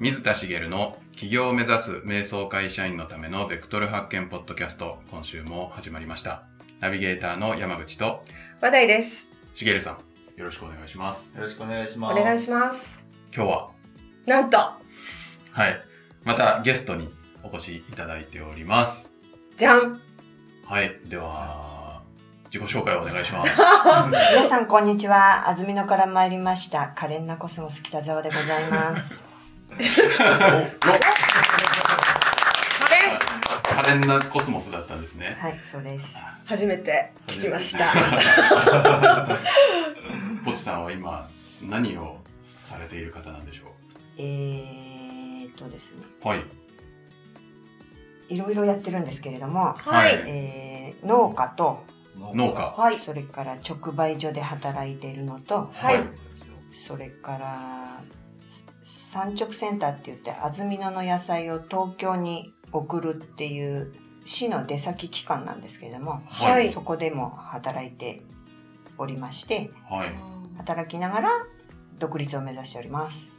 水田茂の起業を目指す瞑想会社員のためのベクトル発見ポッドキャスト、今週も始まりました。ナビゲーターの山口と話題です。茂さん、よろしくお願いします。よろしくお願いしまおす。願いします。今日は、なんと、はい、またゲストにお越しいただいております。じゃんはい、では、自己紹介をお願いします。皆さんこんにちは。安曇野から参りました。可憐なコスモス北沢でございます。カレン可憐なコスモスだったんですね。はい、そうです。初めて聞きました。ポチさんは今、何をされている方なんでしょうえーっとですね、はい。いろいろやってるんですけれども、はい。えー農家と、農家。はい。それから直売所で働いているのと、はい。それから産直センターって言って安曇野の野菜を東京に送るっていう市の出先機関なんですけれども、はい。そこでも働いておりまして、はい。働きながら独立を目指しております。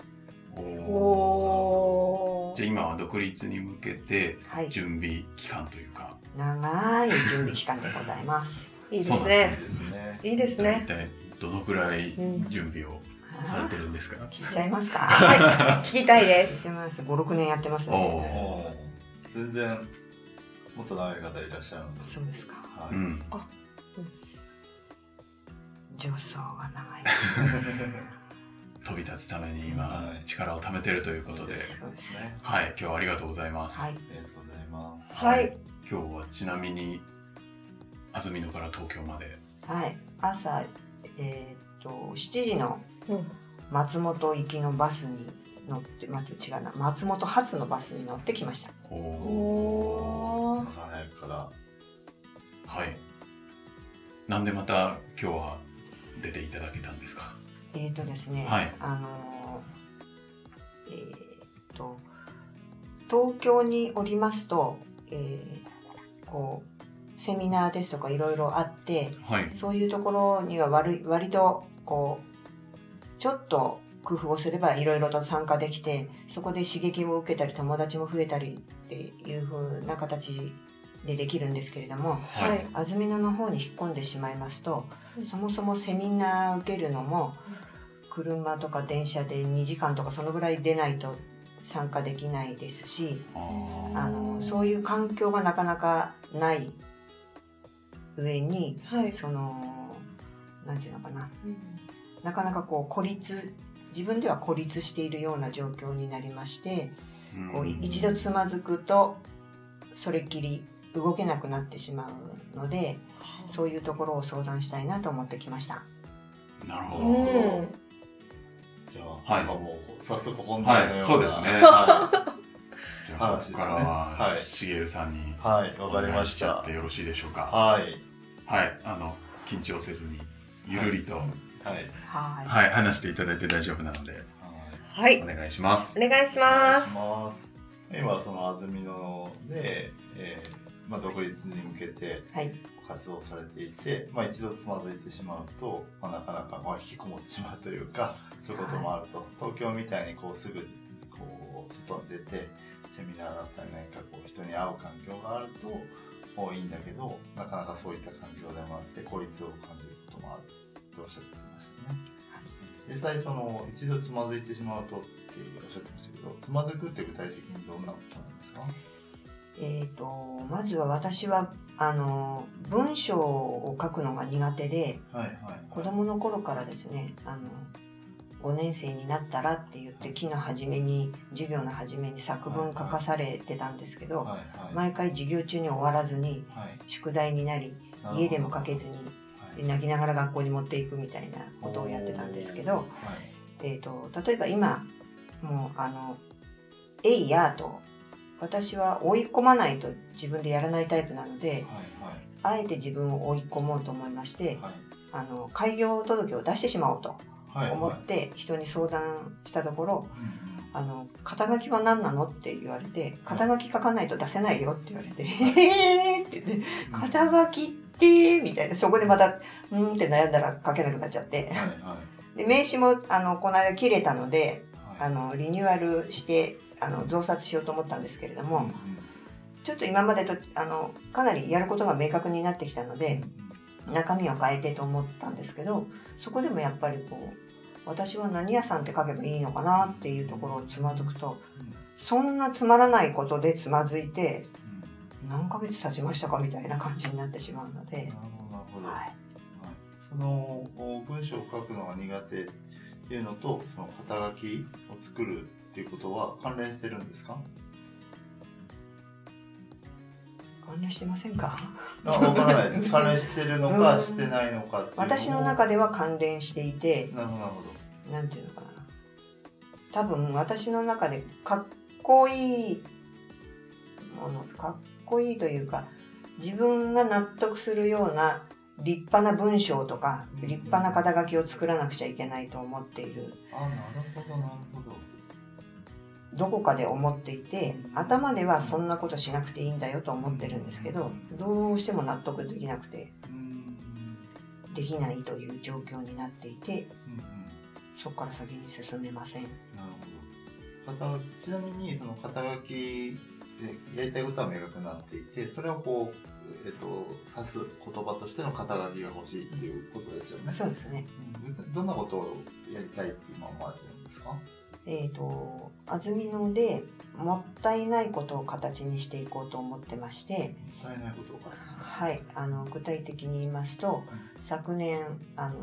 おーおー。じゃあ今は独立に向けてはい、準備期間というか、長い準備期間でございます。いいですそうなんですね。いいです大ね。体どのくらいうん準備をされてるんですか、聞いちゃいますか？はい。聞きたいです。聞いちゃいます。五六年やってますおね。全然もっと長い方いらっしゃるので。そうですか。はい。うん。女装が長い。飛び立つために今はい力を貯めてるということで、そうです。ね。はい、今日はありがとうございます。はいあ。りがとうございます。はい。今日はちなみに安曇野から東京まで、はい。朝えーっと七時のうん。松本行きのバスに乗って、待って違うな。松本発のバスに乗ってきました。おお早くから。はい。なんでまた今日は出ていただけたんですか？えーっとですね。はいあのーえーっと東京におりますと、えーこうセミナーですとかいろいろあって。はい。そういうところには割割とこうちょっと工夫をすればいろいろと参加できてそこで刺激を受けたり友達も増えたりっていう風な形でできるんですけれども。安曇野の方に引っ込んでしまいますとそもそもセミナー受けるのも車とか電車で2時間とかそのぐらい出ないと参加できないですしああのそういう環境がなかなかない上にはい。そのなんていうのかななかなかこう孤立自分では孤立しているような状況になりましてーこう一度つまずくとそれっきり動けなくなってしまうのでそういうところを相談したいなと思ってきました。なるほうど。ん。じゃあ、はいもう早速本題のような。はいそうですねはじゃあここからははいしげるさんにい。はい、わおかりましたよろしいでしょうか。はい。はい。あの緊張せずにゆるりと、はい。はい、はい、話していただいて大丈夫なのではいお。願いします。お願いします。ます。今その安曇野で、えーまあ、独立に向けてはい活動されていて、まあ、一度つまずいてしまうと、まあ、なかなかまあ引きこもってしまうというかそういうこともあると、東京みたいにこうすぐこう外に出てセミナーだったり何かこう人に会う環境があるともういいんだけどなかなかそういった環境でもあって孤立を感じることもあるとおっしゃってましたね。実際その一度つまずいてしまうとっておっしゃってましたけどつまずくって具体的にどんなことなんですか？えー、とまずは私はあの文章を書くのが苦手ではいはい子供の頃からですねあの5年生になったらって言って木の初めに授業の初めに作文書かされてたんですけど、はいはい。毎回授業中に終わらずにはい。宿題になり家でも書けずにはい泣きながら学校に持っていくみたいなことをやってたんですけど、はい。えー、と例えば今もうあの「えいや」と私は追い込まないと自分でやらないタイプなのではいあえて自分を追い込もうと思いましてはい。あの開業届を出してしまおうとはい思って人に相談したところうんうん「あの肩書きは何なの?」って言われて「肩書き書かないと出せないよ」って言われて「えー!」って言って「肩書きって」みたいな。そこでまた「うん」って悩んだら書けなくなっちゃって。はいはい。で名刺もあのこの間切れたのではい。あのリニューアルしてあの増刷しようと思ったんですけれども、ちょっと今までとあのかなりやることが明確になってきたので中身を変えてと思ったんですけどそこでもやっぱりこう私は何屋さんって書けばいいのかなっていうところをつまずくとそんなつまらないことでつまずいて何ヶ月経ちましたかみたいな感じになってしまうので。なる、ほどなるほど、はい、はいそのお文章を書くのが苦手っていうのとその肩書きを作るっていうことは関連してるんですか？関連してませんか？あわからないです。関連してるのかしてないのかっていうのを。私の中では関連していてなるほどなるほど。なんていうのかな。多分私の中でかっこいいものかっこいいというか自分が納得するような立派な文章とか立派な肩書きを作らなくちゃいけないと思っている。あなるほどなるほど。どこかで思っていて頭ではそんなことしなくていいんだよと思ってるんですけどどうしても納得できなくてうん。できないという状況になっていてうんうん。そこから先に進めません。なるほど。ちなみにその肩書きでやりたいことは明確になっていてそれをこう、えっと、指す言葉としての肩書きが欲しいっていうことですよね。そうですね。うん。どんなことをやりたいって今思われてるんですか？えっ、と安曇野でもったいないことを形にしていこうと思ってましてもったいないことを書いて。はい。あの具体的に言いますと昨年あの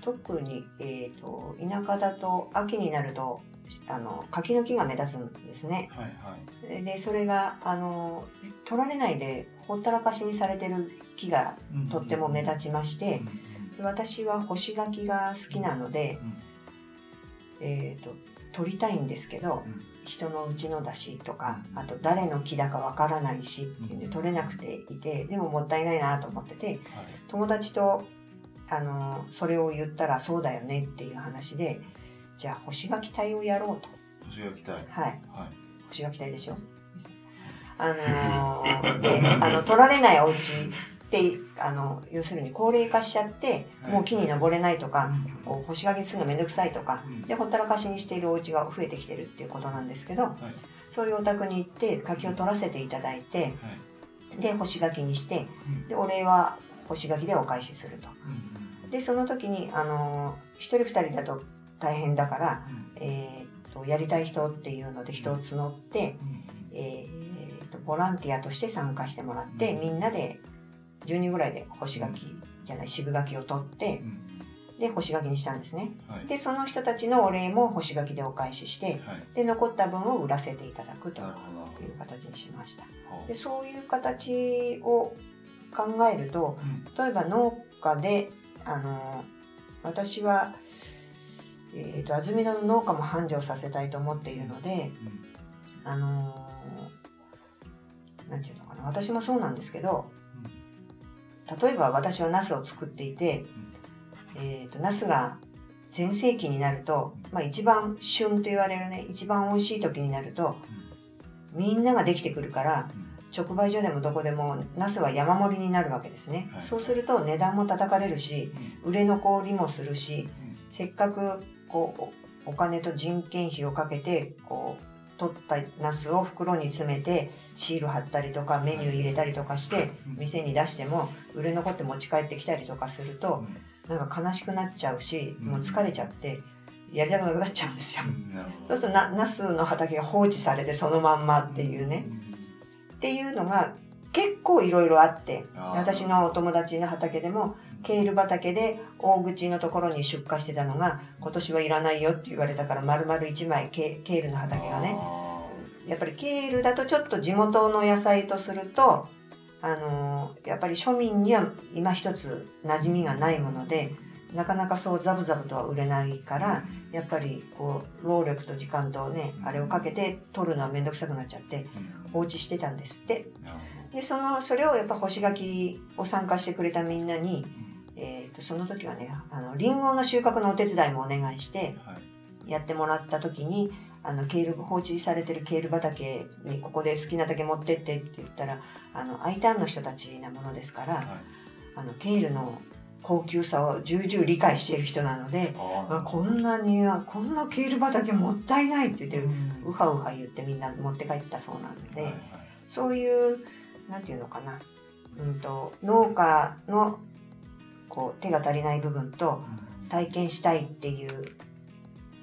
特に、えー、と田舎だと秋になるとあの柿の木が目立つんですね。はいはい。でそれがあの取られないでほったらかしにされてる木がとっても目立ちましてで私は干し柿が好きなので、えー、と取りたいんですけど人のうちのだしとかあと誰の木だかわからないしっていうんで取れなくていてでももったいないなと思ってて友達とあのそれを言ったらそうだよねっていう話でじゃあ干し柿隊をやろうと。星が来たいはい。はい。干し柿隊でしょ？あのーであの取られないお家ってあの要するに高齢化しちゃってもう木に登れないとかこう干し柿するのめんどくさいとかうん。でほったらかしにしているお家が増えてきてるっていうことなんですけどはい。そういうお宅に行って柿を取らせていただいてはい。で干し柿にしてうん。でお礼は干し柿でお返しすると。うんでその時にあの1人2人だと大変だから、うん。えー、とやりたい人っていうので人を募って、うん。えー、とボランティアとして参加してもらってみんなで10人ぐらいで干し柿じゃない渋柿を取ってうん。で干し柿にしたんですね。はい。でその人たちのお礼も干し柿でお返ししてはい。で残った分を売らせていただくという形にしました。どでそういう形を考えるとうん。例えば農家であの私は、えー、と安曇野の農家も繁盛させたいと思っているのであのなんていうのかな私もそうなんですけど例えば私はナスを作っていて、えー、とナスが全盛期になると、まあ、一番旬と言われるね一番美味しい時になるとみんなができてくるから直売所でもどこでもナスは山盛りになるわけですね、はい。そうすると値段も叩かれるし売れ残りもするしせっかくこうおお金と人件費をかけてこう取ったナスを袋に詰めてシール貼ったりとかメニュー入れたりとかしてうん。店に出しても売れ残って持ち帰ってきたりとかするとなんか悲しくなっちゃうしうん。もう疲れちゃってやりたくなくなっちゃうんですよ。そうするとなナスの畑が放置されてそのまんまっていうね。っていうのが結構いろいろあって私のお友達の畑でもケール畑で大口のところに出荷してたのが今年はいらないよって言われたから丸々1枚ケケールの畑がね。あやっぱりケールだとちょっと地元の野菜とするとあのーやっぱり庶民には今一つ馴染みがないものでなかなかそうザブザブとは売れないからやっぱりこう労力と時間とねあれをかけて取るのは面倒くさくなっちゃって放置してたんですって。でそのそれをやっぱ干し柿を参加してくれたみんなに、どえー、とその時はねあのリンゴの収穫のお手伝いもお願いしてはい。やってもらった時にあのケール放置されてるケール畑にここで好きなだけ持ってってって言ったらあの I ターンの人たちなものですから、はい。あのケールの高級さを重々理解している人なので、こんなにこんなケール畑もったいないって言って、うはうは言ってみんな持って帰ったそうなので、はいはい。そういうなんていうのかな、うん、と農家のこう手が足りない部分と体験したいっていう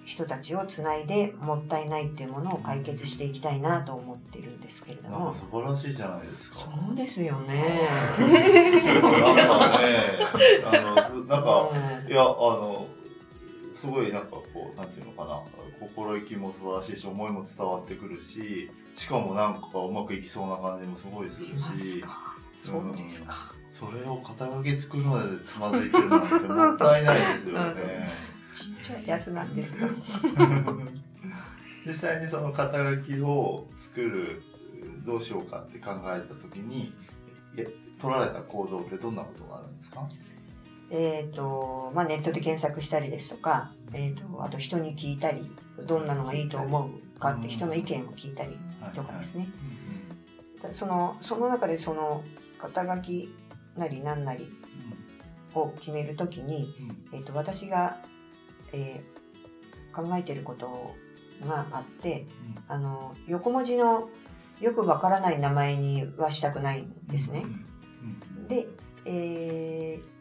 人たちをつないでもったいないっていうものを解決していきたいなと思ってるんですけれども。素晴らしいじゃないですか。そうですよね。なんかね、あの、すなんか、うんいや、あの、すごいなんかこう、なんていうのかな、心意気も素晴らしいし、思いも伝わってくるし、しかもなんかうまくいきそうな感じもすごいするしますし、か。そうですか。それを肩書き作るまでつまずいてるなんてもったいないですよね。ちっちゃいやつなんですよ。実際にその肩書きを作るどうしようかって考えた時に取られた行動ってどんなことがあるんですか？えっと、まあネットで検索したりですとか、えっと、あと人に聞いたり、どんなのがいいと思うかって人の意見を聞いたりとかですね。その、その中でその肩書きなり何なりを決めるときに、えっと、私が、えー考えていることがあって、あの、横文字のよくわからない名前にはしたくないんですね。で、えー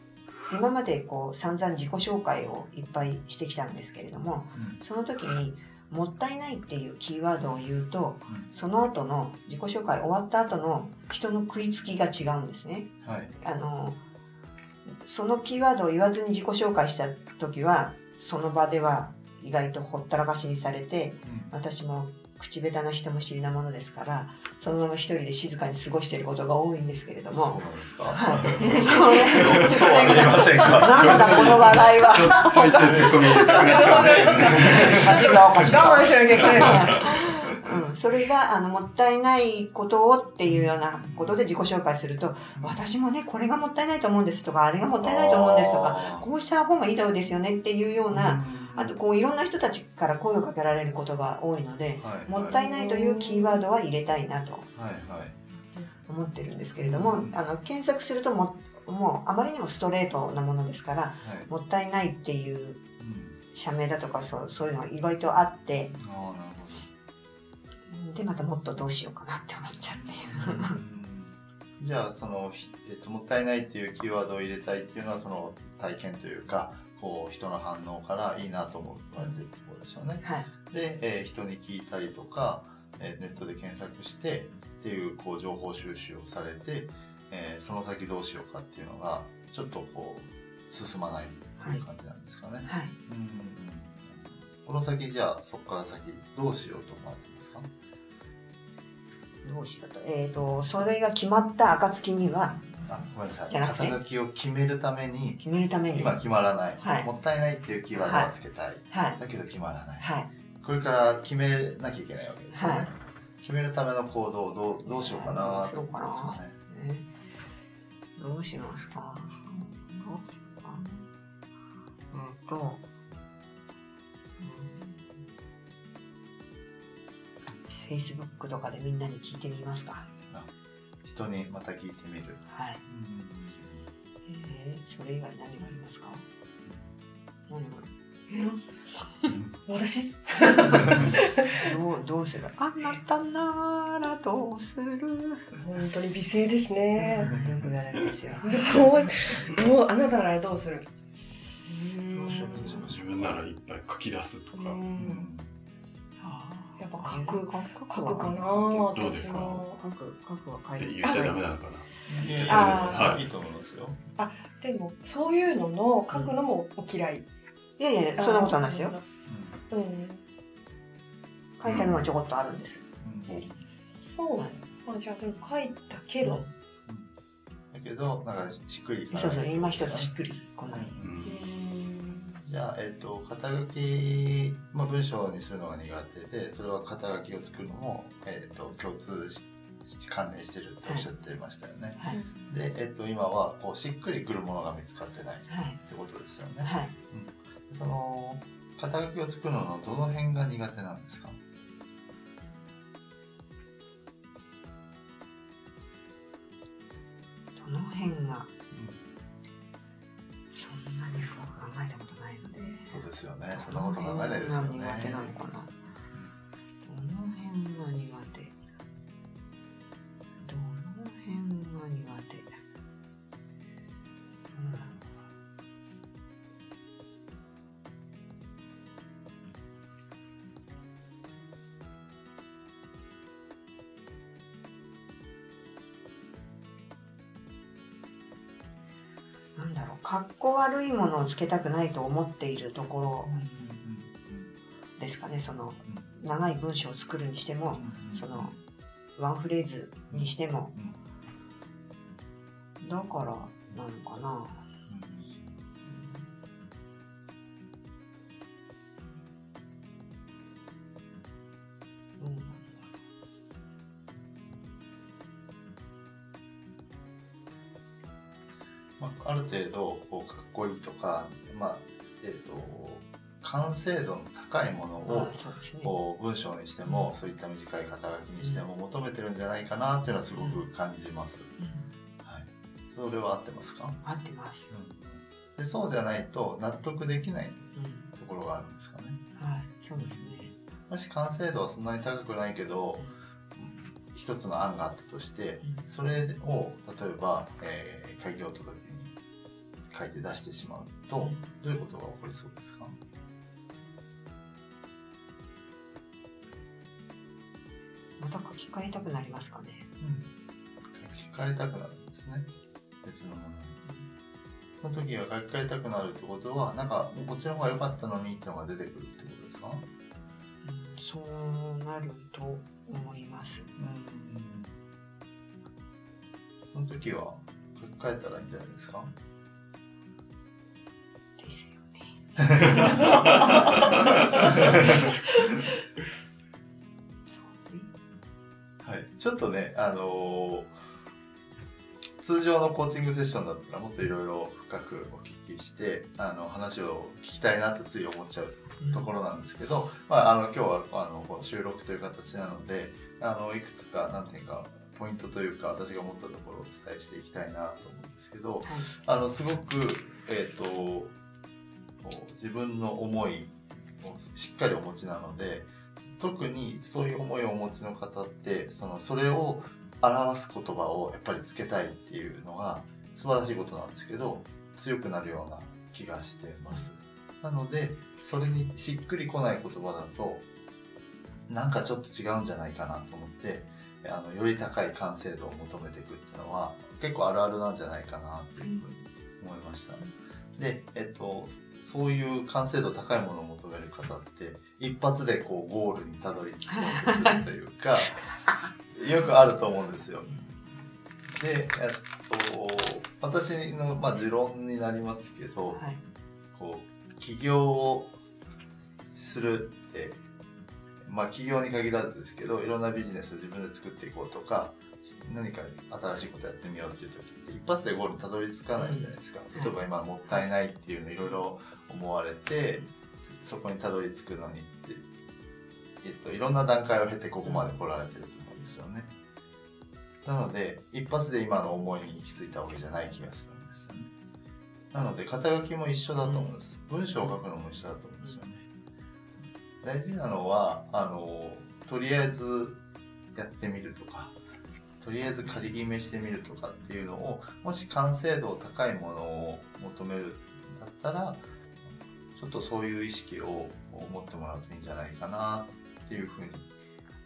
今までこう散々自己紹介をいっぱいしてきたんですけれども、その時にもったいないっていうキーワードを言うと、その後の自己紹介終わった後の人の食いつきが違うんですね。はい。あの、そのキーワードを言わずに自己紹介した時は、その場では意外とほったらかしにされて、私も口下手な人も知りなものですから、そのまま一人で静かに過ごしていることが多いんですけれどそうも、なんですかはいそうはありませんかなんだこの笑いは。ちょいちょい突っ込み入れたくなっちゃうんで。おかしいぞ、おかしいぞ。我慢しなきゃいけない。うん、それがあのもったいないことをっていうようなことで自己紹介すると私もねこれがもったいないと思うんですとかあれがもったいないと思うんですとかこうした方がいいですよねっていうようなあとこういろんな人たちから声をかけられることが多いのではい。もったいないというキーワードは入れたいなとはいはい。思ってるんですけれどもあの検索するとももうあまりにもストレートなものですからはい。もったいないっていううん。社名だとかそうそういうのが意外とあってああなるほでまたもっとどうしようかなって思っちゃって。じゃあその、ひえっと、もったいないっていうキーワードを入れたいっていうのはその体験というかこう人の反応からいいなと思われてるところですよね。はいで、えー人に聞いたりとか、えーネットで検索してっていうこう情報収集をされて、えーその先どうしようかっていうのがちょっとこう進まないという感じなんですかね。この先じゃあそこから先どうしようと思われてますか？どうしようと？えっ、と、それが決まった暁には、あごめんなさい。じゃなくて。肩書きを決めるために決めるために、今は決まらない、はい。もったいないっていうキーワードはつけたい、い、だけど決まらない。はい、これから決めなきゃいけないわけですよね、はい。決めるための行動をどうどうしようかなと。思ってどうしようかな。ますよねえどうしますか。どうしようかうんと、フェイスブックとかでみんなに聞いてみますか。人にまた聞いてみる、はい。えー、それ以外何がありますか？何が私？どう、どうする？あなたならどうする？本当に美声ですね。よく言われるんですよ。もう、もうあなたならどうする？どうしようどうしよう自分ならいっぱい書き出すとか。うんぱ書く、書書くかなどうですか？書く、書くは書いて言っちゃダメなのかな？いやいいいと思いますよでも、そういうのの書くのもお嫌い。いやいや、そんなことはないですよ。うん。書いたのはちょこっとあるんです。うんうんそう。あじゃあ、でも書いたけど。だけどなんかしっくりそうそう、今一つしっくりこない。うんうんじゃあ、えっと肩書き、まあ、文章にするのが苦手でそれは肩書きを作るのも、えっと共通しし関連してるっておっしゃってましたよね、はい。で、えっと今はこうしっくりくるものが見つかってないっはい。てことですよね、はい。その肩書きを作るののどの辺が苦手なんですか？どの辺が、ですよね。そんなこと考えないですよね。どの辺が苦手なのかな。かっこ悪いものをつけたくないと思っているところですかね、その長い文章を作るにしても、そのワンフレーズにしても、だからなのかな。程度こうかっこいいとか、まあえっと完成度の高いものを。こう文章にしてもそういった短い肩書きにしても求めてるんじゃないかなっていうのはすごく感じます。うんはい、それは合ってますか、合ってます。でそうじゃないと納得できないうんところがあるんですかね。はい、そうですね。もし完成度はそんなに高くないけど一つの案があったとしてそれを例えば、えー開業届に書いて出してしまうとどういうことが起こりそうですか？また書き換えたくなりますかね。書き換えたくなるんですね。別のものに。その時は書き換えたくなるってことはなんかこっちの方が良かったのにってのが出てくるってことですか？うんそうなると思います。その時は書き換えたらいいんじゃないですか？はい、ちょっとね、あのー通常のコーチングセッションだったらもっといろいろ深くお聞きしてあの話を聞きたいなとつい思っちゃうところなんですけど、まあ、あの今日はあのこの収録という形なのであのいくつか何ていうかポイントというか私が思ったところをお伝えしていきたいなと思うんですけどはい。あのすごく、えー、とこう自分の思いをしっかりお持ちなので特にそういう思いをお持ちの方ってそのそれを表す言葉をやっぱりつけたいっていうのが素晴らしいことなんですけど強くなるような気がしてます。なのでそれにしっくりこない言葉だとなんかちょっと違うんじゃないかなと思ってあのより高い完成度を求めていくっていうのは結構あるあるなんじゃないかなっていうふうに思いました。でえっとそういう完成度高いものを求める方って一発でこうゴールにたどり着こうとするというか よくあると思うんですよでえっと私の、まあ、持論になりますけど、はい。こう起業をするってまあ起業に限らずですけどいろんなビジネスを自分で作っていこうとか何か新しいことやってみようっていう時って一発でゴールにたどり着かないじゃないですか、うん例えば今もったいないっていうのいろいろ思われてそこにたどり着くのにって、えっと、いろんな段階を経てここまで来られてると思うんですよねなので一発で今の思いに行き着いたわけじゃない気がするんですよねなので肩書きも一緒だと思うんです。文章を書くのも一緒だと思うんですよね。大事なのは、あの、とりあえずやってみるとか、とりあえず仮決めしてみるとかっていうのを、もし完成度高いものを求めるんだったら、ちょっとそういう意識を持ってもらうといいんじゃないかなっていうふうに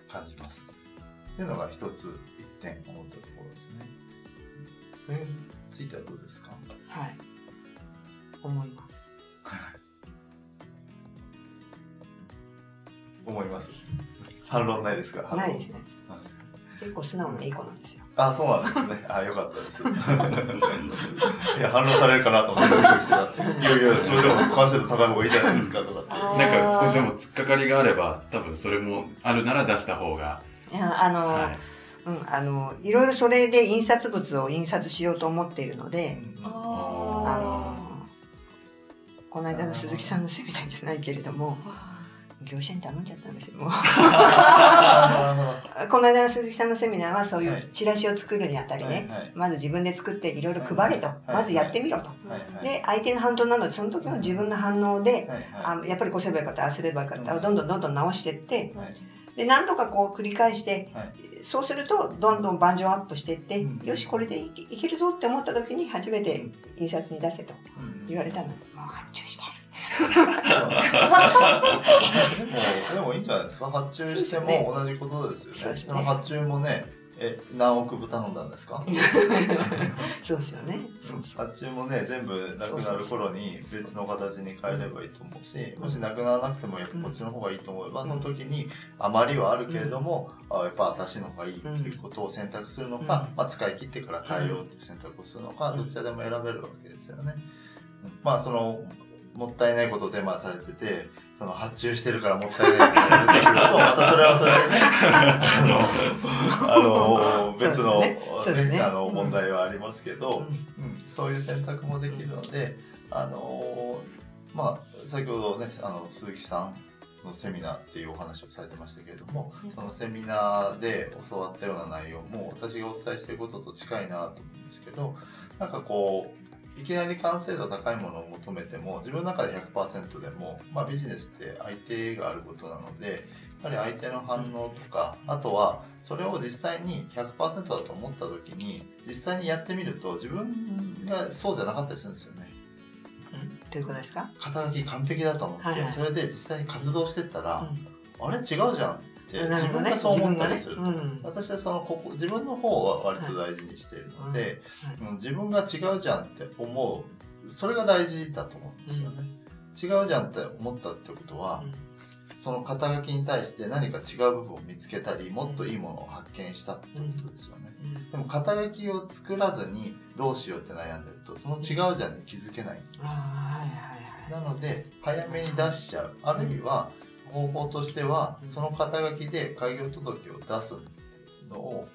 感じます。っていうのが一つ一点思ったところですね。それについてはどうですか？はい。思います。思います。反論ないですか？ないですね。はい結構素直ないい子なんですよ。あ、そうなんですね。あ、よかったです。いや、反論されるかなと思ってしてたんですよ。いやいや、それでも完成度高い方がいいじゃないですかとかって。なんかでも突っかかりがあれば多分それもあるなら出した方が、いや、あの、はい、うん、あの、いろいろそれで印刷物を印刷しようと思っているので、ああの、この間の鈴木さんのセミナーじゃないけれども、業者に頼んじゃったんですよ。この間の鈴木さんのセミナーはそういはい。うチラシを作るにあたりど。ね、はいはい。まず自分で作っていろいろ配れと、はいまずやってみろと。で、相手の反応なので、その時の自分の反応で、あやっぱりこうすればよかった、ああすればよかった、うん。どんどんどんどん直していって、はい。で、何度かこう繰り返して、はい。そうすると、どんどんバージョンアップしていって、うん。よし、これでいけるぞって思った時に、初めてうん印刷に出せとうん。言われたの。もう発注して。でも、でもいいんじゃないですか。発注しても同じことですよね。ね。発注もね、え、何億部頼んだんですか？そうですよね。発注もね、全部なくなる頃に別の形に変えればいいと思うし、もしなくならなくてもやっぱこっちの方がいいと思えば、うん。その時に余りはあるけれども、あやっぱ私の方がいいっていうことを選択するのか、うん。まあ、使い切ってから変えようっていう選択をするのか、うん。どちらでも選べるわけですよね。うんまあそのもったいないことをデマされてて、その発注してるからもったいないことが出てくると、またそれはそれでね、あの、あの別の、あのうん問題はありますけど、うん。うん、そういう選択もできるので、あのーまあ先ほどねあの鈴木さんのセミナーっていうお話をされてましたけれども、うんそのセミナーで教わったような内容も私がお伝えしていることと近いなと思うんですけどなんかこういきなり完成度高いものを求めても自分の中で100%でも、まあ、ビジネスって相手があることなのでやっぱり相手の反応とか、あとはそれを実際に100%だと思った時に実際にやってみると自分がそうじゃなかったりするんですよね。うん。どういうことですか、肩書き完璧だと思って、はいはい。それで実際に活動してったら、あれ？違うじゃん。ってね自分がそう思ったりすると、自分がね私はそのここ自分の方は割と大事にしているので、うん。うん自分が違うじゃんって思う。それが大事だと思うんですよね、違うじゃんって思ったってことは、その肩書きに対して何か違う部分を見つけたりもっといいものを発見したってことですよね、うん。うん。でも肩書きを作らずにどうしようって悩んでるとその違うじゃんに気づけないああはいはいはい。なので早めに出しちゃう。あるいは方法としてはその肩書きで開業届を出すのを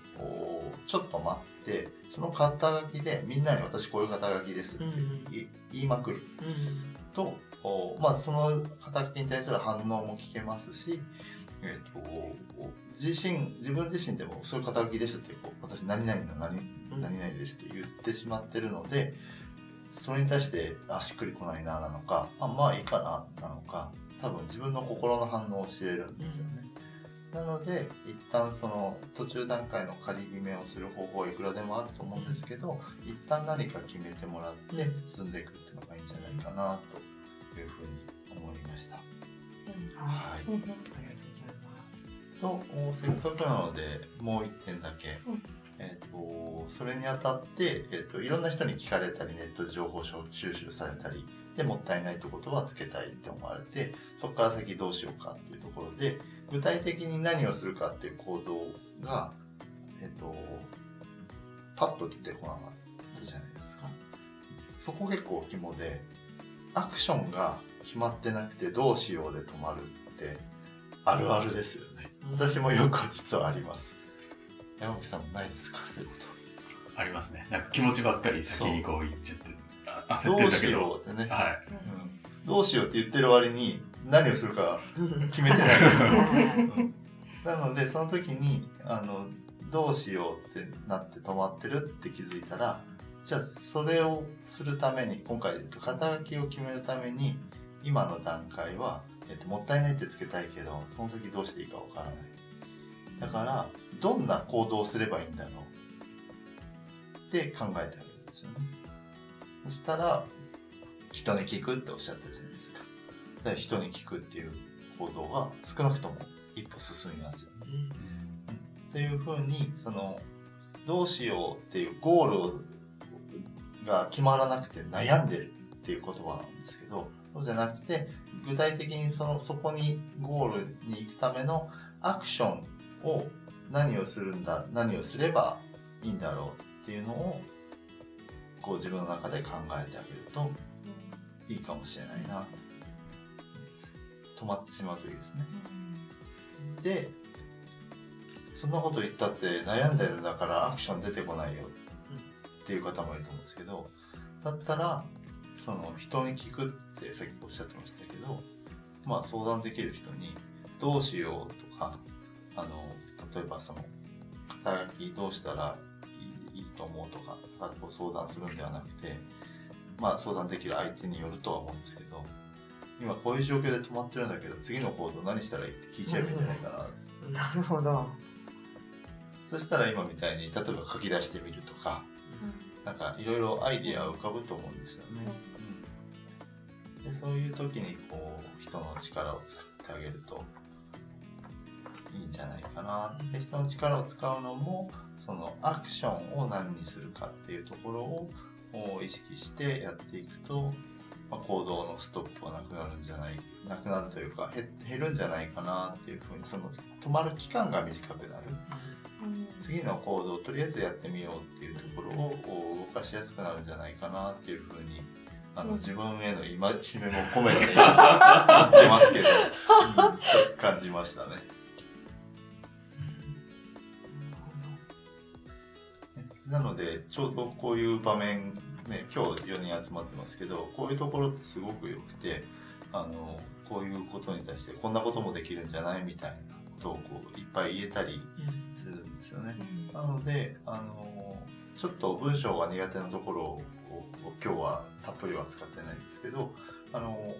ちょっと待ってその肩書きでみんなに私こういう肩書きですって言いまくるうんと、おまあ、その肩書きに対する反応も聞けますし、えー、とお自身自分自身でもそういう肩書きですってこう私何々の何うん。何々ですって言ってしまってるのでそれに対してあしっくりこないななのかあまあいいかななのか多分自分の心の反応を知れるんですよね。なので一旦その途中段階の仮決めをする方法はいくらでもあると思うんですけど一旦何か決めてもらって進んでいくっていうのがいいんじゃないかなというふうに思いました。はい、ありがとうございます。とおせっかくなのでもう一点だけ、うん。えー、とそれにあたって、えー、といろんな人に聞かれたりネットで情報収集されたりでもったいないってことはつけたいって思われてそこから先どうしようかっていうところで具体的に何をするかっていう行動が、えっ、とパッと出てこなかったじゃないですか。そこ結構肝でアクションが決まってなくてどうしようで止まるってあるあるですよね。私もよく実はあります。山口さんもないですか？そういうことありますね。なんか気持ちばっかり先にこう言っちゃって。焦ってどうしるんだけど。ようってね、はい。うんどうしようって言ってる割に何をするかうん決めてない。は いうんなのでその時にあのどうしようってなって止まってるって気づいたらじゃあそれをするために今回で言うと肩書きを決めるために今の段階は、えっと、もったいないってつけたいけどその時どうしていいかわからないだからどんな行動をすればいいんだろうって考えてあげるんですよね。そしたら人に聞くっておっしゃったじゃないですか。だから人に聞くっていう行動が少なくとも一歩進みますよね。っていうふうにそのどうしようっていうゴールが決まらなくて悩んでるっていう言葉なんですけどそうじゃなくて具体的にそのそこにゴールに行くためのアクションを何をするんだ何をすればいいんだろうっていうのをこう自分の中で考えてあげるといいかもしれないな止まってしまうといいですね。でそんなこと言ったって悩んでるんだからアクション出てこないよっていう方もいると思うんですけどだったらその人に聞くってさっきおっしゃってましたけどまあ、相談できる人にどうしようとかあの例えばその肩書きどうしたらいいと思うとかご相談するんではなくて、まあ、相談できる相手によるとは思うんですけど今こういう状況で止まってるんだけど次の行動何したらいいって聞いちゃえばいいんじゃないかな、なるほど。そしたら今みたいに例えば書き出してみるとかなんかいろいろアイディアが浮かぶと思うんですよね。うん、でそういう時にこう人の力を使ってあげるといいんじゃないかな。で人の力を使うのもそのアクションを何にするかっていうところを意識してやっていくと、まあ、行動のストップはなくなるんじゃないなくなるというか減るんじゃないかなっていうふうにその止まる期間が短くなる。次の行動をとりあえずやってみようっていうところを動かしやすくなるんじゃないかなっていうふうにあの、自分への戒めも込めて言ってますけど、うん、感じましたね。なのでちょうどこういう場面ね今日4人集まってますけどこういうところってすごく良くてあのこういうことに対してこんなこともできるんじゃないみたいなことをこういっぱい言えたりするんですよね。なのであのちょっと文章が苦手なところを今日はたっぷりは使ってないんですけどあの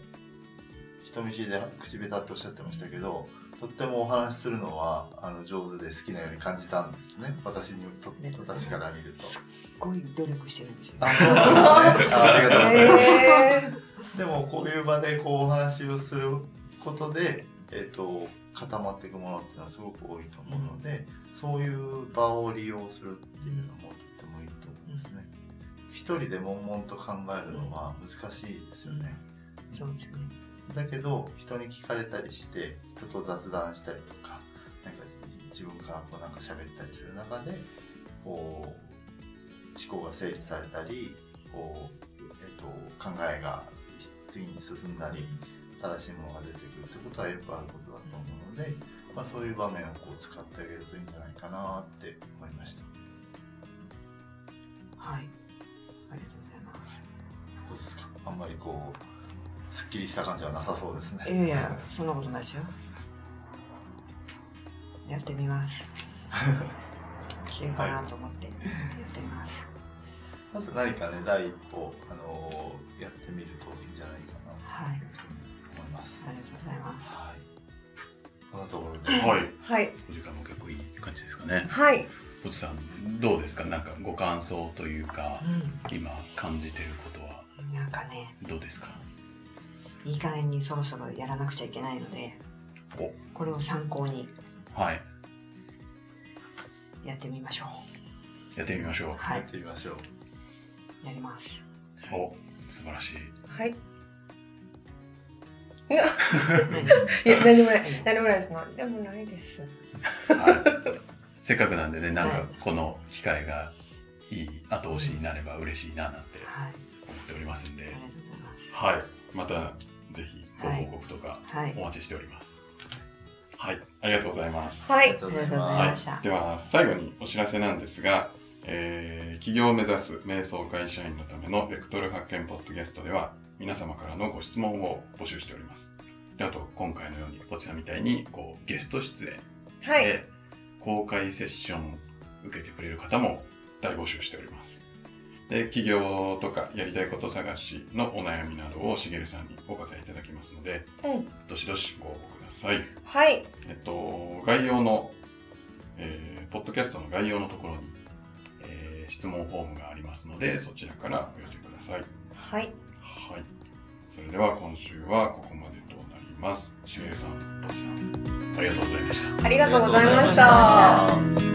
人見知りで口下手っておっしゃってましたけどとってもお話しするのはあの上手で好きなように感じたんですね私にと私から見ると。すっごい努力してるんですよ、あそうですねあありがとうございます。えー、でもこういう場でこうお話をすることで、えーと、固まっていくものっていうのはすごく多いと思うので、うん、そういう場を利用するっていうのもとってもいいと思うんですね。一人で悶々と考えるのは難しいですよね。うん、そうですね。だけど人に聞かれたりして人と雑談したりとかなんか自分からこうなんか喋ったりする中でこう思考が整理されたりこう、えっと、考えが次に進んだり新しいものが出てくるってことはよくあることだと思うので、まあ、そういう場面をこう使ってあげるといいんじゃないかなって思いました。はい。ありがとうございます。どうですか？あんまりこうすっきりした感じはなさそうですね。いやいや、そんなことないですよ。やってみます。いけるかなと思ってやってみます。まず何かね、第一歩、あのー、やってみるといいんじゃないかなと思います。はい、ありがとうございます。はい。こんなところで。はい。はい。お時間も結構いい感じですかね。はい。ポチさん、どうですか？なんかご感想というか、うん、今感じてることは。なんかね。どうですか？いい加減にそろそろやらなくちゃいけないのでこれを参考にはい。やってみましょう。やってみましょう。はい。やってみましょう。やります。お素晴らしい。はい。いや、いや、何？でもない、何もないです。何でもないです。はい、せっかくなんでね、なんかこの機会がいい後押しになれば嬉しいななんて思っておりますんで、はい、またぜひご報告とかお待ちしております。はい、はい、ありがとうございます。はい、ありがとうございました。はい、では最後にお知らせなんですが、えー、起業を目指す瞑想会社員のためのベクトル発見ポッドキャストでは皆様からのご質問を募集しております。であと今回のようにこちらみたいにこうゲスト出演で、はい、公開セッション受けてくれる方も大募集しております。で企業とかやりたいこと探しのお悩みなどをしげるさんにお答えいただきますので、うん、どしどしご応募ください。はい。えっと、概要の、えー、ポッドキャストの概要のところに、えー、質問フォームがありますので、そちらからお寄せください。はい。はい。それでは今週はここまでとなります。しげるさん、ぼちさん、ありがとうございました。ありがとうございました。